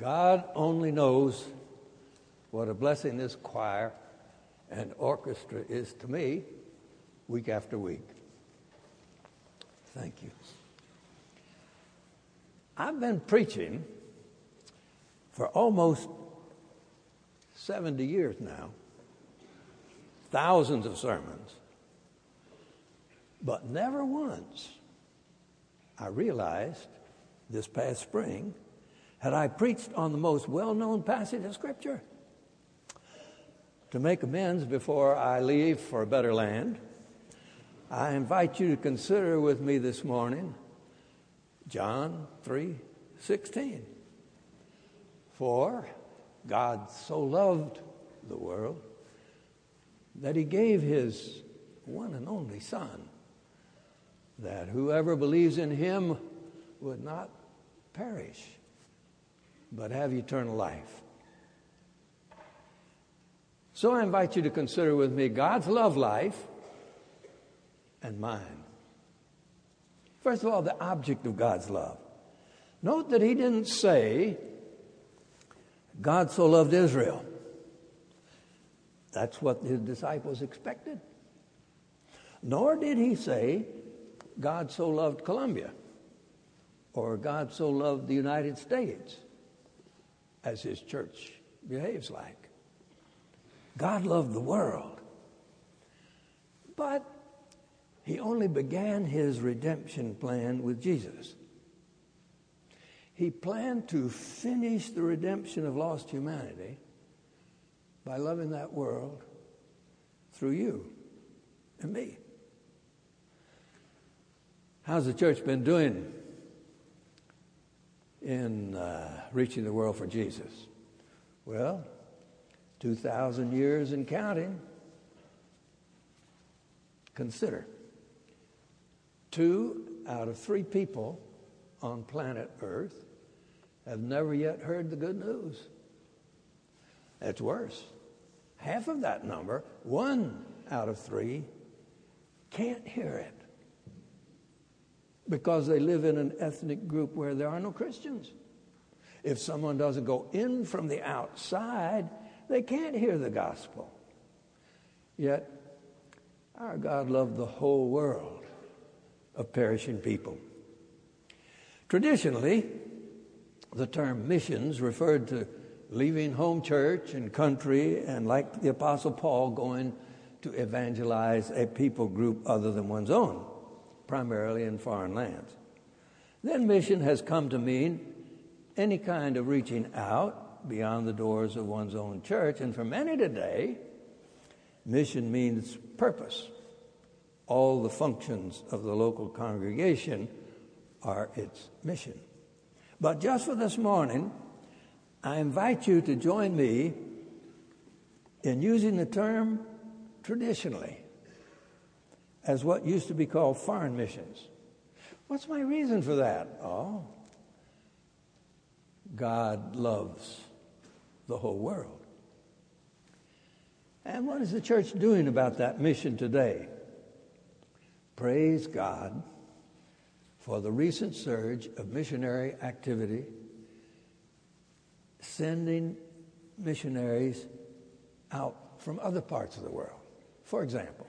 God only knows what a blessing this choir and orchestra is to me week after week. Thank you. I've been preaching for almost 70 years now, thousands of sermons, but never once I realized this past spring had I preached on the most well known passage of Scripture. To make amends before I leave for a better land, I invite you to consider with me this morning John 3 16. For God so loved the world that he gave his one and only Son, that whoever believes in him would not perish, but have eternal life. So I invite you to consider with me God's love life and mine. First of all, the object of God's love. Note that he didn't say, God so loved Israel. That's what his disciples expected. Nor did he say, God so loved Columbia or God so loved the United States as his church behaves like. God loved the world. But he only began his redemption plan with Jesus. He planned to finish the redemption of lost humanity by loving that world through you and me. How's the church been doing in uh, reaching the world for Jesus? Well, 2,000 years and counting. Consider two out of three people on planet Earth have never yet heard the good news. That's worse. Half of that number, one out of three, can't hear it because they live in an ethnic group where there are no Christians. If someone doesn't go in from the outside, they can't hear the gospel. Yet, our God loved the whole world of perishing people. Traditionally, the term missions referred to leaving home church and country, and like the Apostle Paul, going to evangelize a people group other than one's own, primarily in foreign lands. Then mission has come to mean any kind of reaching out beyond the doors of one's own church. And for many today, mission means purpose. All the functions of the local congregation are its mission. But just for this morning, I invite you to join me in using the term traditionally as what used to be called foreign missions. What's my reason for that? Oh, God loves the whole world. And what is the church doing about that mission today? Praise God for the recent surge of missionary activity, sending missionaries out from other parts of the world. For example,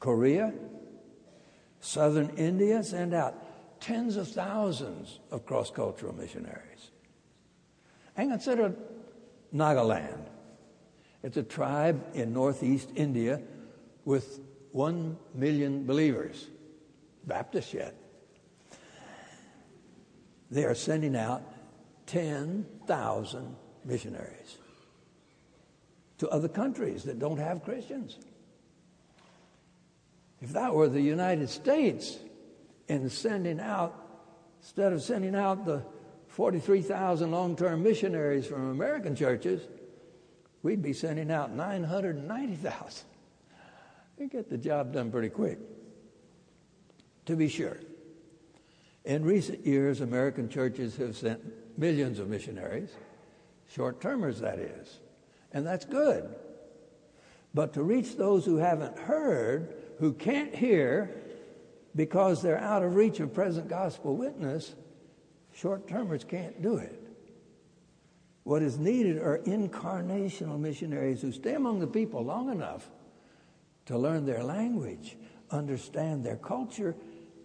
Korea, southern India send out tens of thousands of cross cultural missionaries. And consider Nagaland. It's a tribe in northeast India with one million believers, Baptists yet. They are sending out 10,000 missionaries to other countries that don't have Christians. If that were the United States in sending out, instead of sending out the 43,000 long term missionaries from American churches, we'd be sending out 990,000. We get the job done pretty quick. To be sure, in recent years, American churches have sent millions of missionaries, short termers, that is, and that's good. But to reach those who haven't heard, who can't hear because they're out of reach of present gospel witness, Short termers can't do it. What is needed are incarnational missionaries who stay among the people long enough to learn their language, understand their culture,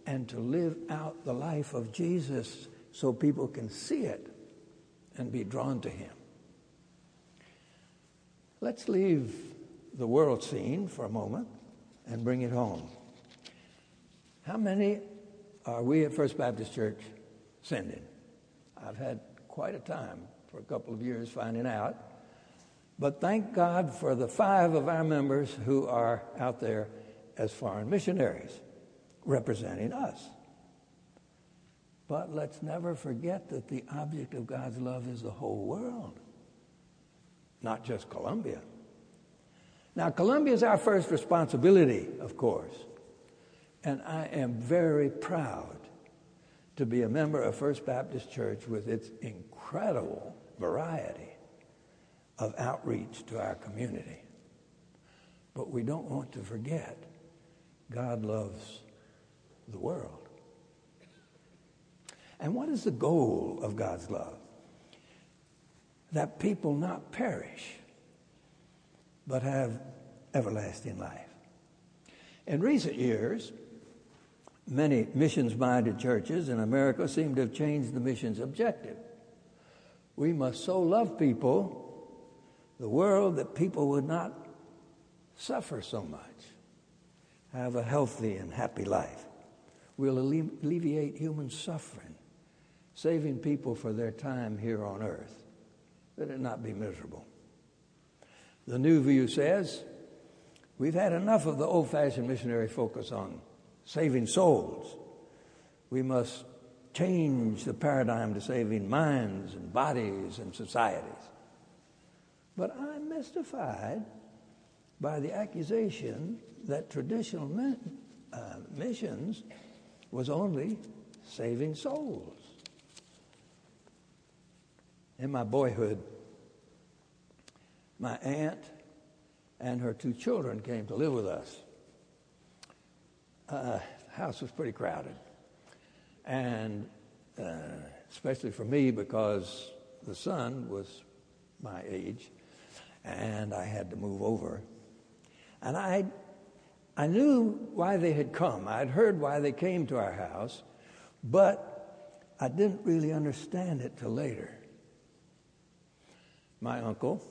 and to live out the life of Jesus so people can see it and be drawn to him. Let's leave the world scene for a moment and bring it home. How many are we at First Baptist Church sending? I've had quite a time for a couple of years finding out. But thank God for the five of our members who are out there as foreign missionaries representing us. But let's never forget that the object of God's love is the whole world, not just Columbia. Now, Columbia is our first responsibility, of course, and I am very proud to be a member of First Baptist Church with its incredible variety of outreach to our community. But we don't want to forget God loves the world. And what is the goal of God's love? That people not perish, but have everlasting life. In recent years, many missions minded churches in America seem to have changed the mission's objective. We must so love people, the world, that people would not suffer so much, have a healthy and happy life. We'll alleviate human suffering, saving people for their time here on earth, that it not be miserable. The New View says we've had enough of the old fashioned missionary focus on saving souls. We must change the paradigm to saving minds and bodies and societies. But I'm mystified by the accusation that traditional uh, missions was only saving souls. In my boyhood, my aunt and her two children came to live with us. Uh, house was pretty crowded and uh, especially for me because the son was my age, and I had to move over. And I, I knew why they had come. I'd heard why they came to our house, but I didn't really understand it till later. My uncle,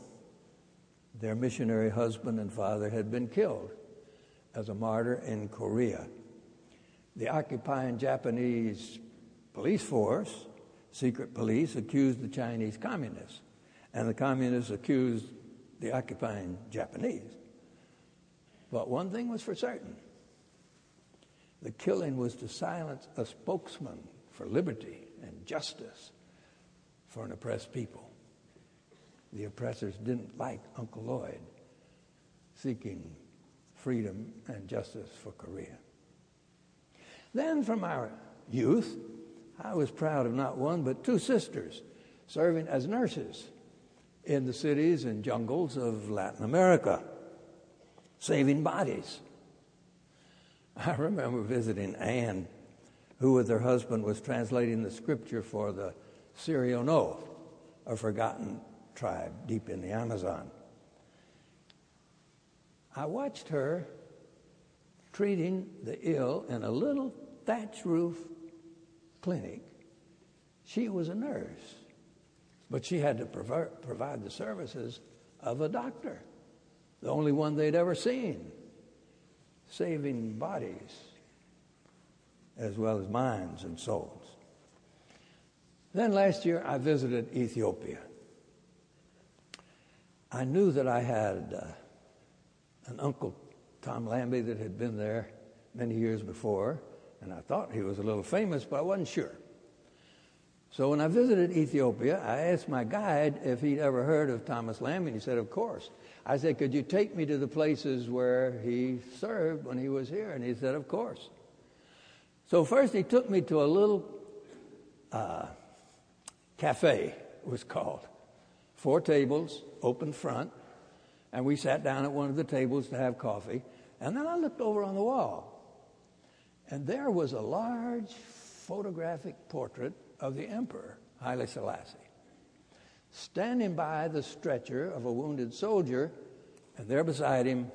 their missionary husband and father, had been killed as a martyr in Korea the occupying Japanese police force, secret police, accused the Chinese communists, and the communists accused the occupying Japanese. But one thing was for certain the killing was to silence a spokesman for liberty and justice for an oppressed people. The oppressors didn't like Uncle Lloyd seeking freedom and justice for Korea. Then, from our youth, I was proud of not one but two sisters serving as nurses in the cities and jungles of Latin America, saving bodies. I remember visiting Anne, who with her husband was translating the scripture for the Siriano, a forgotten tribe deep in the Amazon. I watched her treating the ill in a little thatch roof clinic. She was a nurse, but she had to provide the services of a doctor, the only one they'd ever seen, saving bodies as well as minds and souls. Then last year I visited Ethiopia. I knew that I had uh, an uncle, Tom Lambie, that had been there many years before and I thought he was a little famous, but I wasn't sure. So when I visited Ethiopia, I asked my guide if he'd ever heard of Thomas Lambie, and he said, Of course. I said, Could you take me to the places where he served when he was here? And he said, Of course. So first he took me to a little uh, cafe, it was called. Four tables, open front, and we sat down at one of the tables to have coffee. And then I looked over on the wall, and there was a large photographic portrait of the emperor, Haile Selassie, standing by the stretcher of a wounded soldier, and there beside him,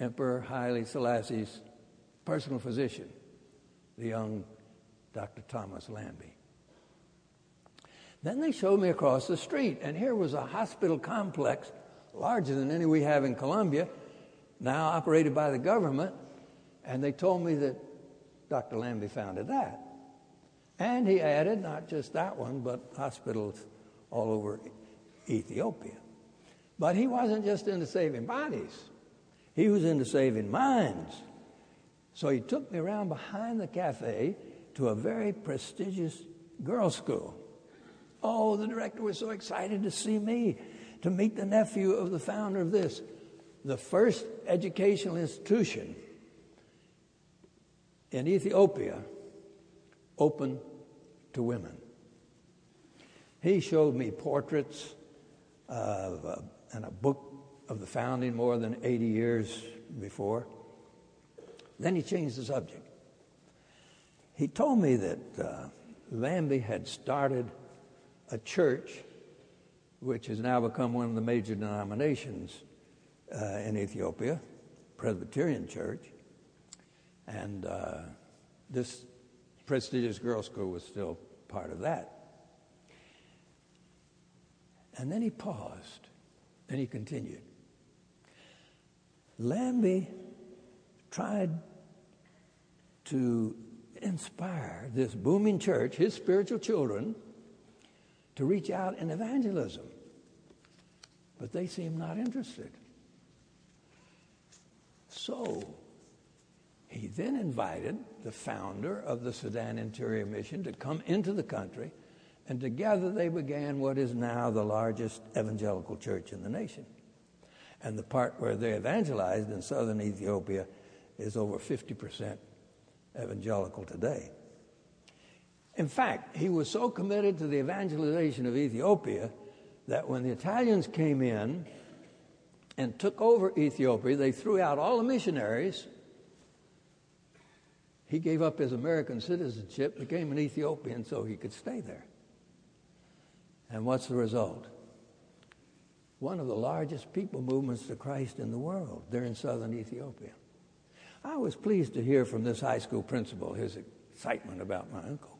Emperor Haile Selassie's personal physician, the young Dr. Thomas Lambie. Then they showed me across the street, and here was a hospital complex larger than any we have in Columbia, now operated by the government, and they told me that Dr. Lambie founded that. And he added not just that one, but hospitals all over Ethiopia. But he wasn't just into saving bodies, he was into saving minds. So he took me around behind the cafe to a very prestigious girls' school. Oh, the director was so excited to see me, to meet the nephew of the founder of this, the first educational institution in Ethiopia open to women. He showed me portraits of, uh, and a book of the founding more than 80 years before. Then he changed the subject. He told me that uh, Lambie had started a church which has now become one of the major denominations uh, in Ethiopia, Presbyterian Church. And uh, this prestigious girls' school was still part of that. And then he paused and he continued. Lambie tried to inspire this booming church, his spiritual children, to reach out in evangelism. But they seemed not interested. So he then invited the founder of the Sudan Interior Mission to come into the country, and together they began what is now the largest evangelical church in the nation. And the part where they evangelized in southern Ethiopia is over 50% evangelical today. In fact, he was so committed to the evangelization of Ethiopia that when the Italians came in and took over Ethiopia, they threw out all the missionaries he gave up his American citizenship, became an Ethiopian so he could stay there. And what's the result? One of the largest people movements to Christ in the world. They're in southern Ethiopia. I was pleased to hear from this high school principal his excitement about my uncle.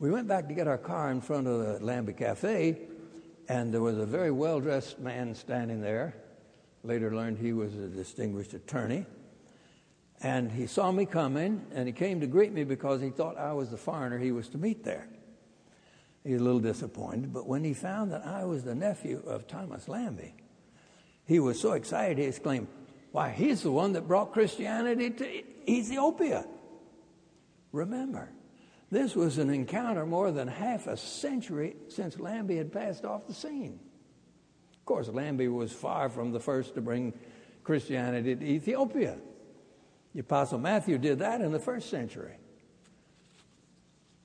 We went back to get our car in front of the Lambie Cafe, and there was a very well dressed man standing there. Later learned he was a distinguished attorney. And he saw me coming, and he came to greet me because he thought I was the foreigner he was to meet there. He was a little disappointed, but when he found that I was the nephew of Thomas Lambie, he was so excited he exclaimed, Why, he's the one that brought Christianity to Ethiopia. Remember, this was an encounter more than half a century since Lambie had passed off the scene. Of course, Lambie was far from the first to bring Christianity to Ethiopia. The Apostle Matthew did that in the first century.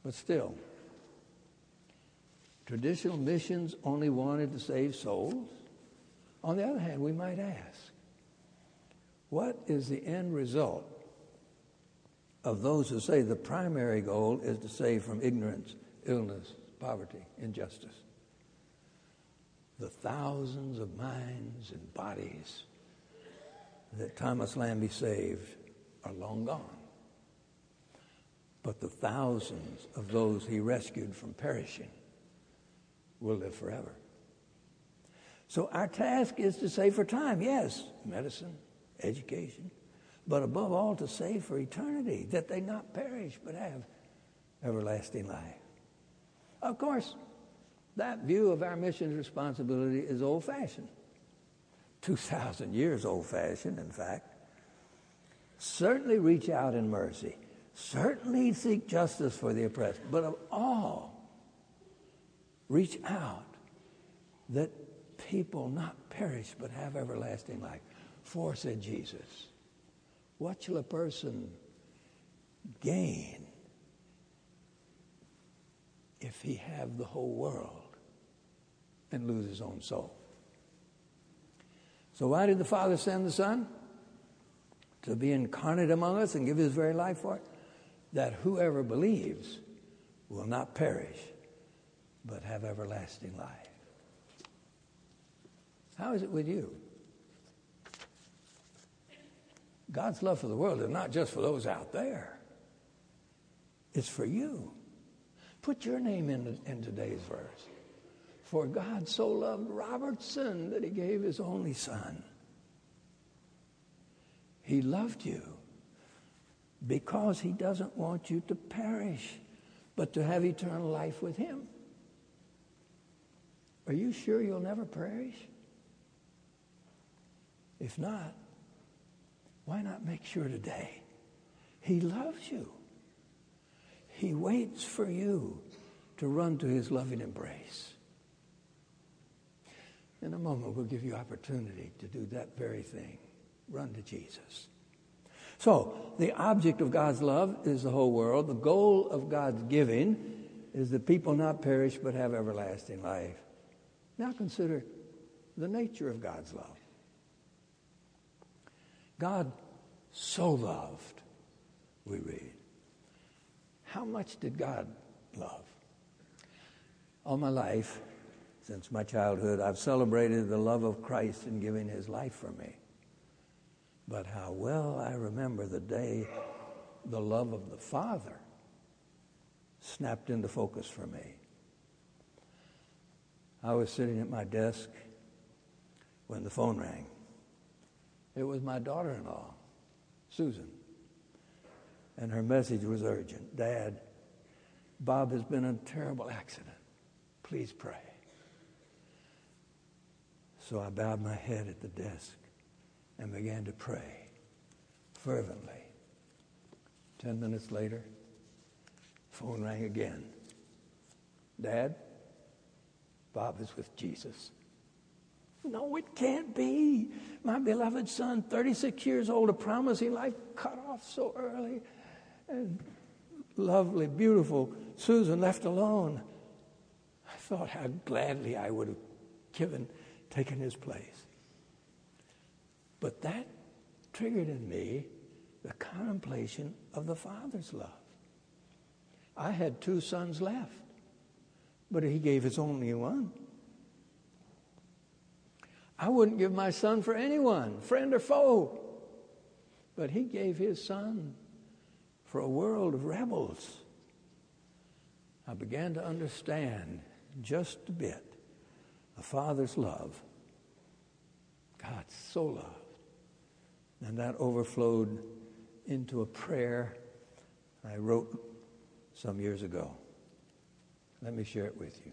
But still, traditional missions only wanted to save souls. On the other hand, we might ask, what is the end result of those who say the primary goal is to save from ignorance, illness, poverty, injustice? The thousands of minds and bodies that Thomas Lambie saved are long gone. But the thousands of those he rescued from perishing will live forever. So our task is to save for time, yes, medicine, education, but above all to save for eternity, that they not perish but have everlasting life. Of course, that view of our mission's responsibility is old fashioned. 2,000 years old fashioned, in fact. Certainly reach out in mercy. Certainly seek justice for the oppressed. But of all, reach out that people not perish but have everlasting life. For, said Jesus, what shall a person gain if he have the whole world and lose his own soul? So, why did the Father send the Son? to be incarnate among us and give his very life for it, that whoever believes will not perish, but have everlasting life. How is it with you? God's love for the world is not just for those out there, it's for you. Put your name in, in today's verse. For God so loved Robertson that he gave his only son. He loved you because he doesn't want you to perish, but to have eternal life with him. Are you sure you'll never perish? If not, why not make sure today? He loves you. He waits for you to run to his loving embrace. In a moment, we'll give you opportunity to do that very thing. Run to Jesus. So, the object of God's love is the whole world. The goal of God's giving is that people not perish but have everlasting life. Now consider the nature of God's love. God so loved, we read. How much did God love? All my life, since my childhood, I've celebrated the love of Christ in giving his life for me. But how well I remember the day the love of the Father snapped into focus for me. I was sitting at my desk when the phone rang. It was my daughter in law, Susan. And her message was urgent Dad, Bob has been in a terrible accident. Please pray. So I bowed my head at the desk and began to pray fervently. Ten minutes later, phone rang again. Dad, Bob is with Jesus. No, it can't be. My beloved son, 36 years old, a promising life cut off so early. And lovely, beautiful Susan left alone. I thought how gladly I would have given, taken his place. But that triggered in me the contemplation of the Father's love. I had two sons left, but he gave his only one. I wouldn't give my son for anyone, friend or foe. But he gave his son for a world of rebels. I began to understand just a bit a father's love. God so loved. And that overflowed into a prayer I wrote some years ago. Let me share it with you.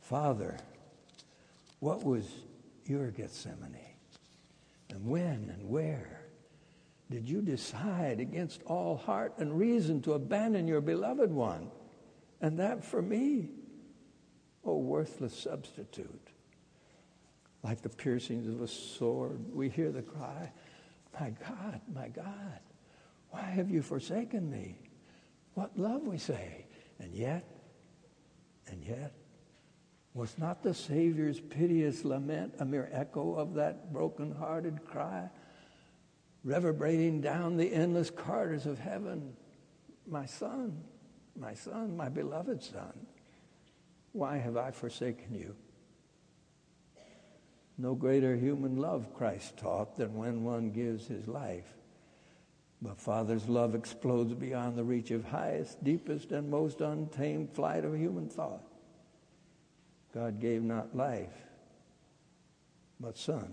Father, what was your Gethsemane? And when and where did you decide against all heart and reason to abandon your beloved one? And that for me, oh, worthless substitute. Like the piercings of a sword, we hear the cry, My God, my God, why have you forsaken me? What love, we say. And yet, and yet, was not the Savior's piteous lament a mere echo of that broken-hearted cry, reverberating down the endless corridors of heaven? My son, my son, my beloved son, why have I forsaken you? No greater human love, Christ taught, than when one gives his life. But Father's love explodes beyond the reach of highest, deepest, and most untamed flight of human thought. God gave not life, but Son,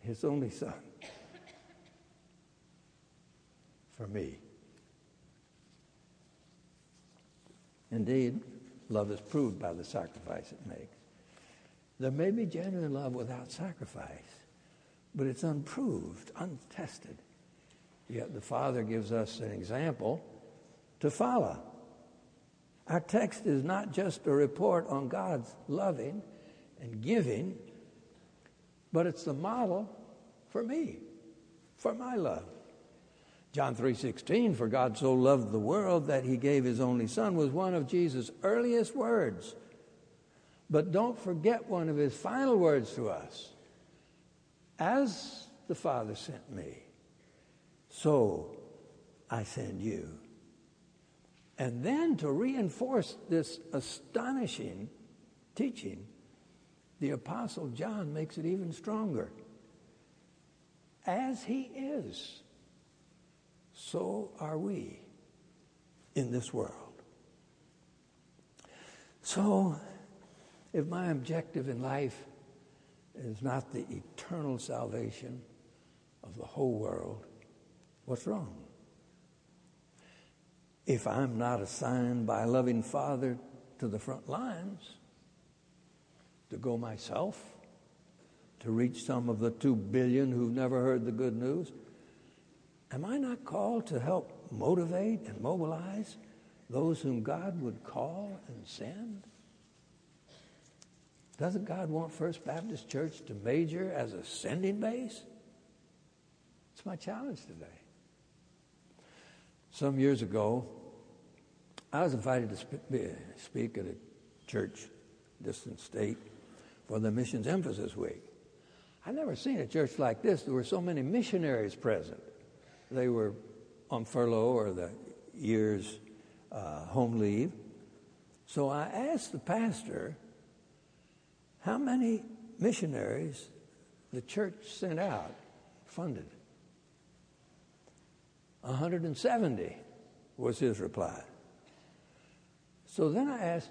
His only Son, for me. Indeed, love is proved by the sacrifice it makes. There may be genuine love without sacrifice, but it's unproved, untested. Yet the Father gives us an example to follow. Our text is not just a report on God's loving and giving, but it's the model for me, for my love. John 3:16 for God so loved the world that he gave his only son was one of Jesus' earliest words. But don't forget one of his final words to us. As the Father sent me, so I send you. And then to reinforce this astonishing teaching, the Apostle John makes it even stronger. As he is, so are we in this world. So, if my objective in life is not the eternal salvation of the whole world, what's wrong? If I'm not assigned by a loving Father to the front lines, to go myself, to reach some of the two billion who've never heard the good news, am I not called to help motivate and mobilize those whom God would call and send? Doesn't God want First Baptist Church to major as a sending base? It's my challenge today. Some years ago, I was invited to speak at a church, distant state, for the Missions Emphasis Week. I'd never seen a church like this. There were so many missionaries present. They were on furlough or the year's uh, home leave. So I asked the pastor how many missionaries the church sent out, funded. 170 was his reply. So then I asked,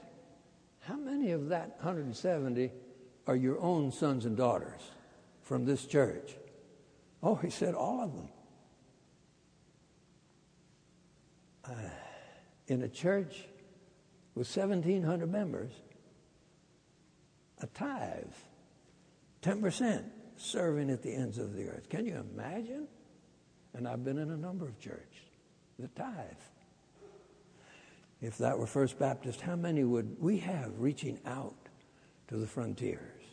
how many of that 170 are your own sons and daughters from this church? Oh, he said, all of them. Uh, in a church with 1,700 members, a tithe, 10% serving at the ends of the earth. Can you imagine? And I've been in a number of churches. The tithe. If that were First Baptist, how many would we have reaching out to the frontiers?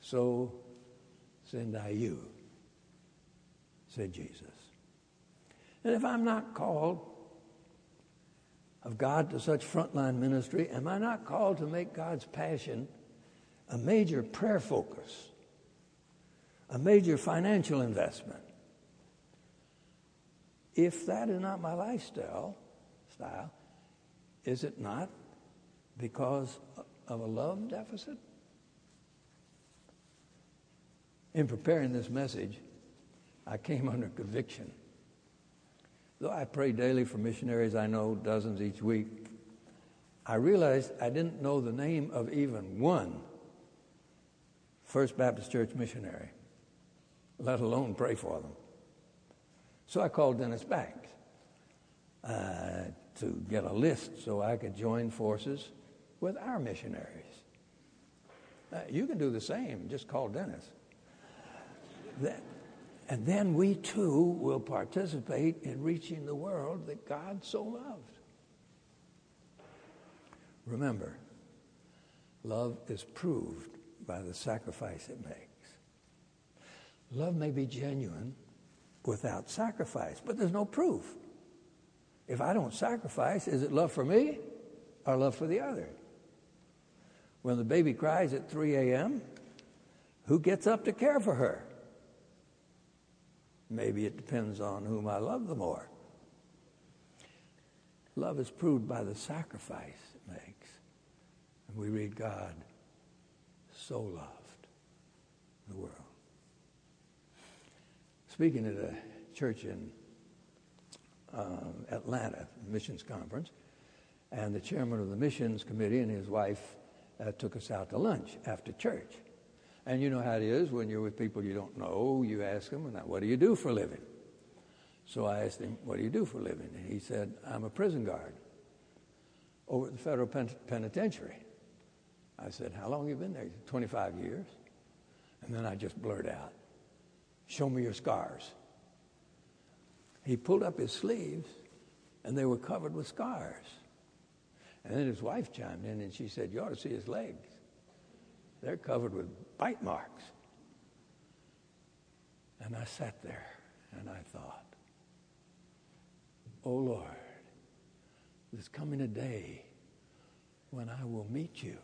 So send I you, said Jesus. And if I'm not called of God to such frontline ministry, am I not called to make God's passion a major prayer focus, a major financial investment? If that is not my lifestyle, style, is it not because of a love deficit? In preparing this message, I came under conviction. Though I pray daily for missionaries, I know dozens each week, I realized I didn't know the name of even one First Baptist Church missionary, let alone pray for them. So I called Dennis back uh, to get a list so I could join forces with our missionaries. Uh, you can do the same, just call Dennis. And then we too will participate in reaching the world that God so loved. Remember, love is proved by the sacrifice it makes. Love may be genuine without sacrifice, but there's no proof. If I don't sacrifice, is it love for me or love for the other? When the baby cries at 3 a.m., who gets up to care for her? Maybe it depends on whom I love the more. Love is proved by the sacrifice it makes. And we read God so loved the world. Speaking at a church in Atlanta, missions conference, and the chairman of the missions committee and his wife uh, took us out to lunch after church. And you know how it is when you're with people you don't know, you ask them, what do you do for a living? So I asked him, what do you do for a living? And he said, I'm a prison guard over at the federal pen- penitentiary. I said, how long you been there? 25 years. And then I just blurted out, show me your scars. He pulled up his sleeves and they were covered with scars. And then his wife chimed in and she said, you ought to see his legs. They're covered with bite marks. And I sat there and I thought, oh Lord, there's coming a day when I will meet you.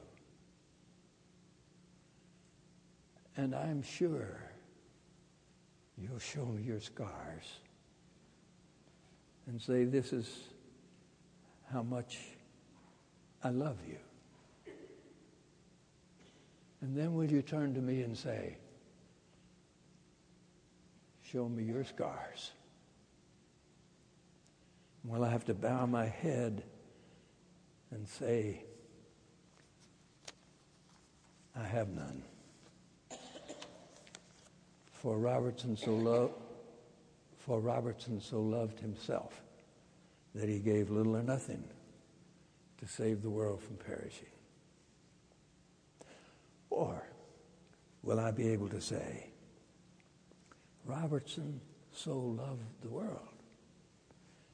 And I'm sure you'll show me your scars and say, This is how much I love you. And then will you turn to me and say, Show me your scars? Will I have to bow my head and say, I have none? For Robertson so loved, for Robertson so loved himself that he gave little or nothing to save the world from perishing. Or will I be able to say, Robertson so loved the world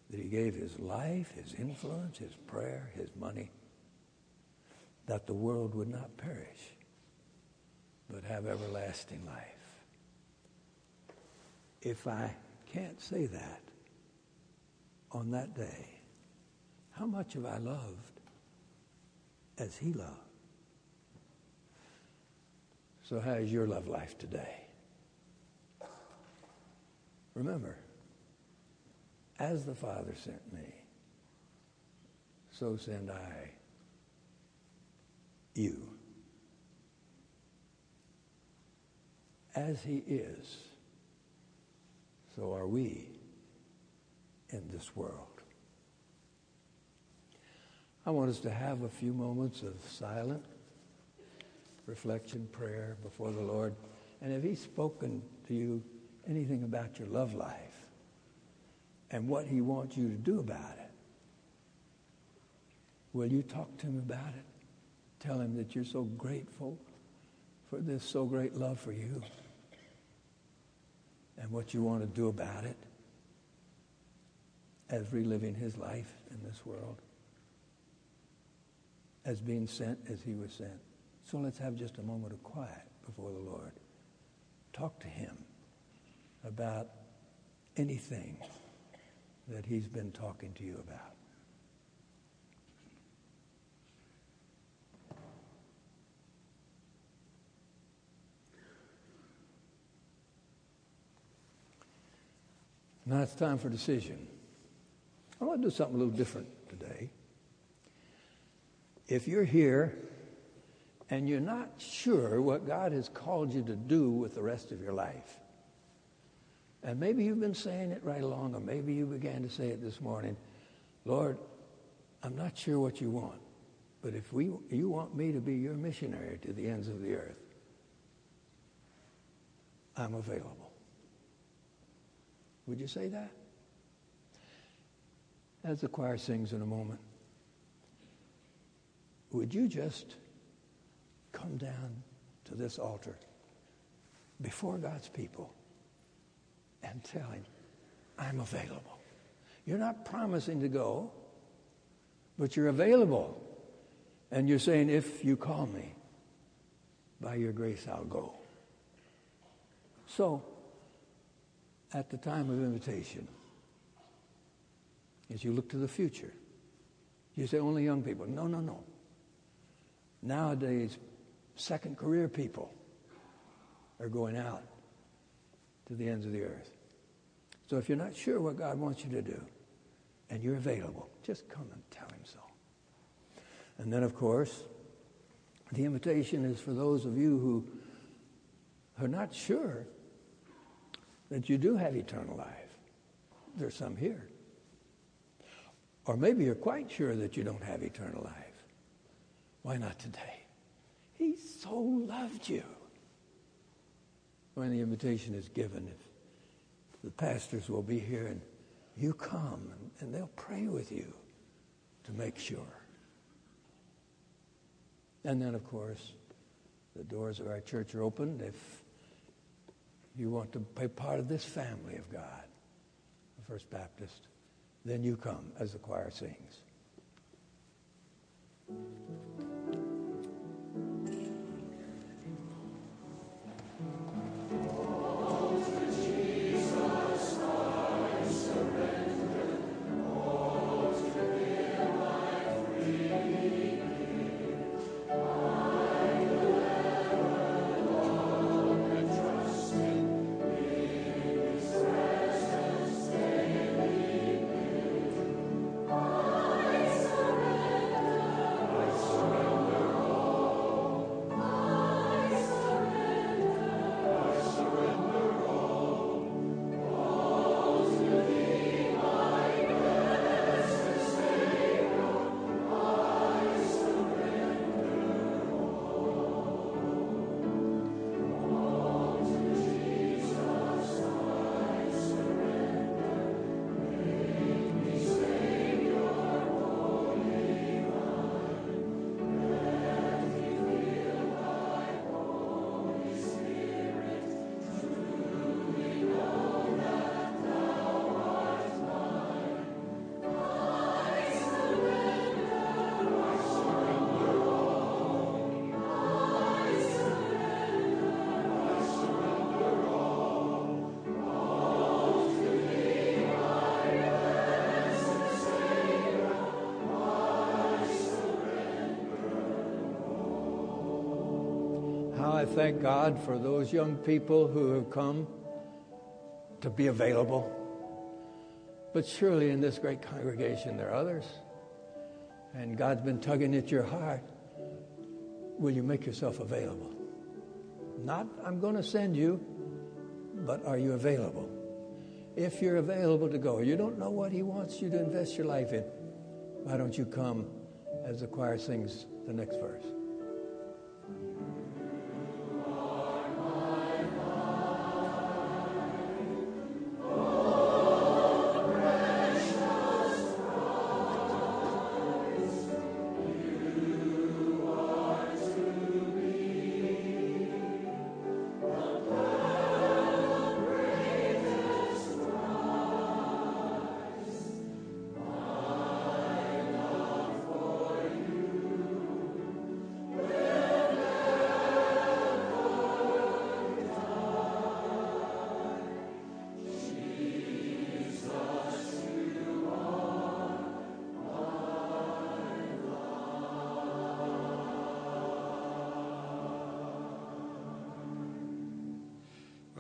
that he gave his life, his influence, his prayer, his money, that the world would not perish, but have everlasting life. If I can't say that on that day, how much have I loved as he loved? So, how is your love life today? Remember, as the Father sent me, so send I you. As he is, so are we in this world. I want us to have a few moments of silent reflection, prayer before the Lord. And if He's spoken to you anything about your love life and what He wants you to do about it, will you talk to Him about it? Tell Him that you're so grateful for this so great love for you and what you want to do about it as reliving His life in this world, as being sent as He was sent. So let's have just a moment of quiet before the Lord. Talk to Him about anything that He's been talking to you about. Now it's time for decision. I want to do something a little different today. If you're here and you're not sure what God has called you to do with the rest of your life, and maybe you've been saying it right along, or maybe you began to say it this morning Lord, I'm not sure what you want, but if we, you want me to be your missionary to the ends of the earth, I'm available. Would you say that? As the choir sings in a moment, would you just come down to this altar before God's people and tell Him, I'm available. You're not promising to go, but you're available. And you're saying, if you call me, by your grace I'll go. So, at the time of invitation, as you look to the future, you say only young people. No, no, no. Nowadays, second career people are going out to the ends of the earth. So if you're not sure what God wants you to do and you're available, just come and tell him so. And then, of course, the invitation is for those of you who are not sure that you do have eternal life. There's some here. Or maybe you're quite sure that you don't have eternal life. Why not today? He so loved you. When the invitation is given, if the pastors will be here and you come and, they'll pray with you to make sure. And then, of course, the doors of our church are open. If you want to be part of this family of God, the First Baptist, then you come as the choir sings. Thank God for those young people who have come to be available. But surely in this great congregation there are others. And God's been tugging at your heart. Will you make yourself available? Not, I'm going to send you, but are you available? If you're available to go, you don't know what He wants you to invest your life in, why don't you come as the choir sings the next verse?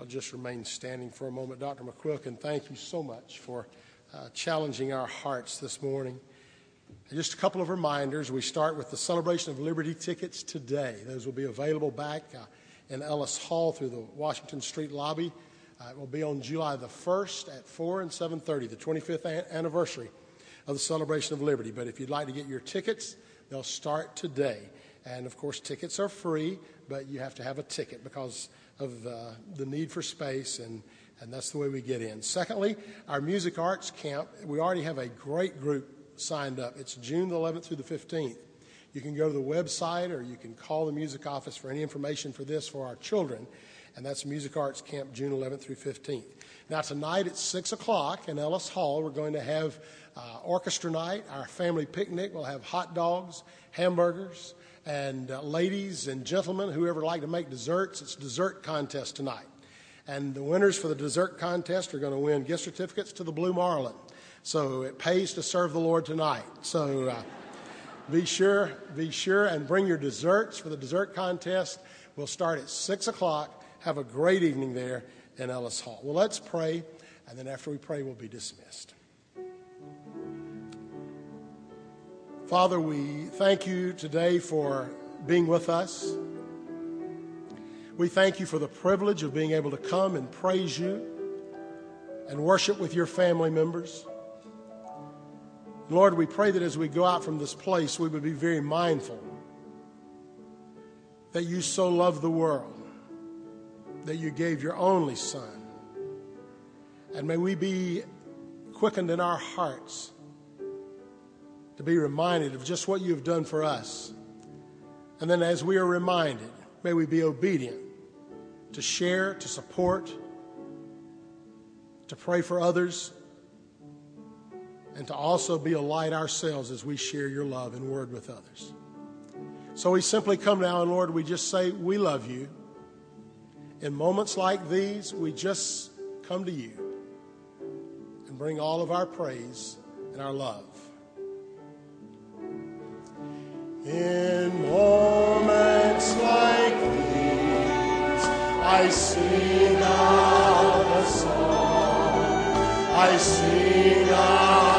I'll just remain standing for a moment. Dr. McQuilkin, thank you so much for uh, challenging our hearts this morning. And just a couple of reminders. We start with the Celebration of Liberty tickets today. Those will be available back uh, in Ellis Hall through the Washington Street lobby. Uh, it will be on July the 1st at 4 and 7.30, the 25th a- anniversary of the Celebration of Liberty. But if you'd like to get your tickets, they'll start today. And of course, tickets are free, but you have to have a ticket because of uh, the need for space, and, and that's the way we get in. Secondly, our music arts camp, we already have a great group signed up. It's June the 11th through the 15th. You can go to the website or you can call the music office for any information for this for our children, and that's Music Arts Camp June 11th through 15th. Now, tonight at 6 o'clock in Ellis Hall, we're going to have uh, orchestra night, our family picnic. We'll have hot dogs, hamburgers, and uh, ladies and gentlemen, whoever like to make desserts, it's dessert contest tonight. And the winners for the dessert contest are going to win gift certificates to the Blue Marlin. So it pays to serve the Lord tonight. So uh, be sure, be sure, and bring your desserts for the dessert contest. We'll start at six o'clock. Have a great evening there in Ellis Hall. Well, let's pray, and then after we pray, we'll be dismissed. Father, we thank you today for being with us. We thank you for the privilege of being able to come and praise you and worship with your family members. Lord, we pray that as we go out from this place, we would be very mindful that you so loved the world that you gave your only Son. And may we be quickened in our hearts to be reminded of just what you have done for us. And then as we are reminded, may we be obedient to share, to support, to pray for others, and to also be a light ourselves as we share your love and word with others. So we simply come now, and Lord, we just say, We love you. In moments like these, we just come to you and bring all of our praise and our love. In moments like these, I sing out a song. I sing out.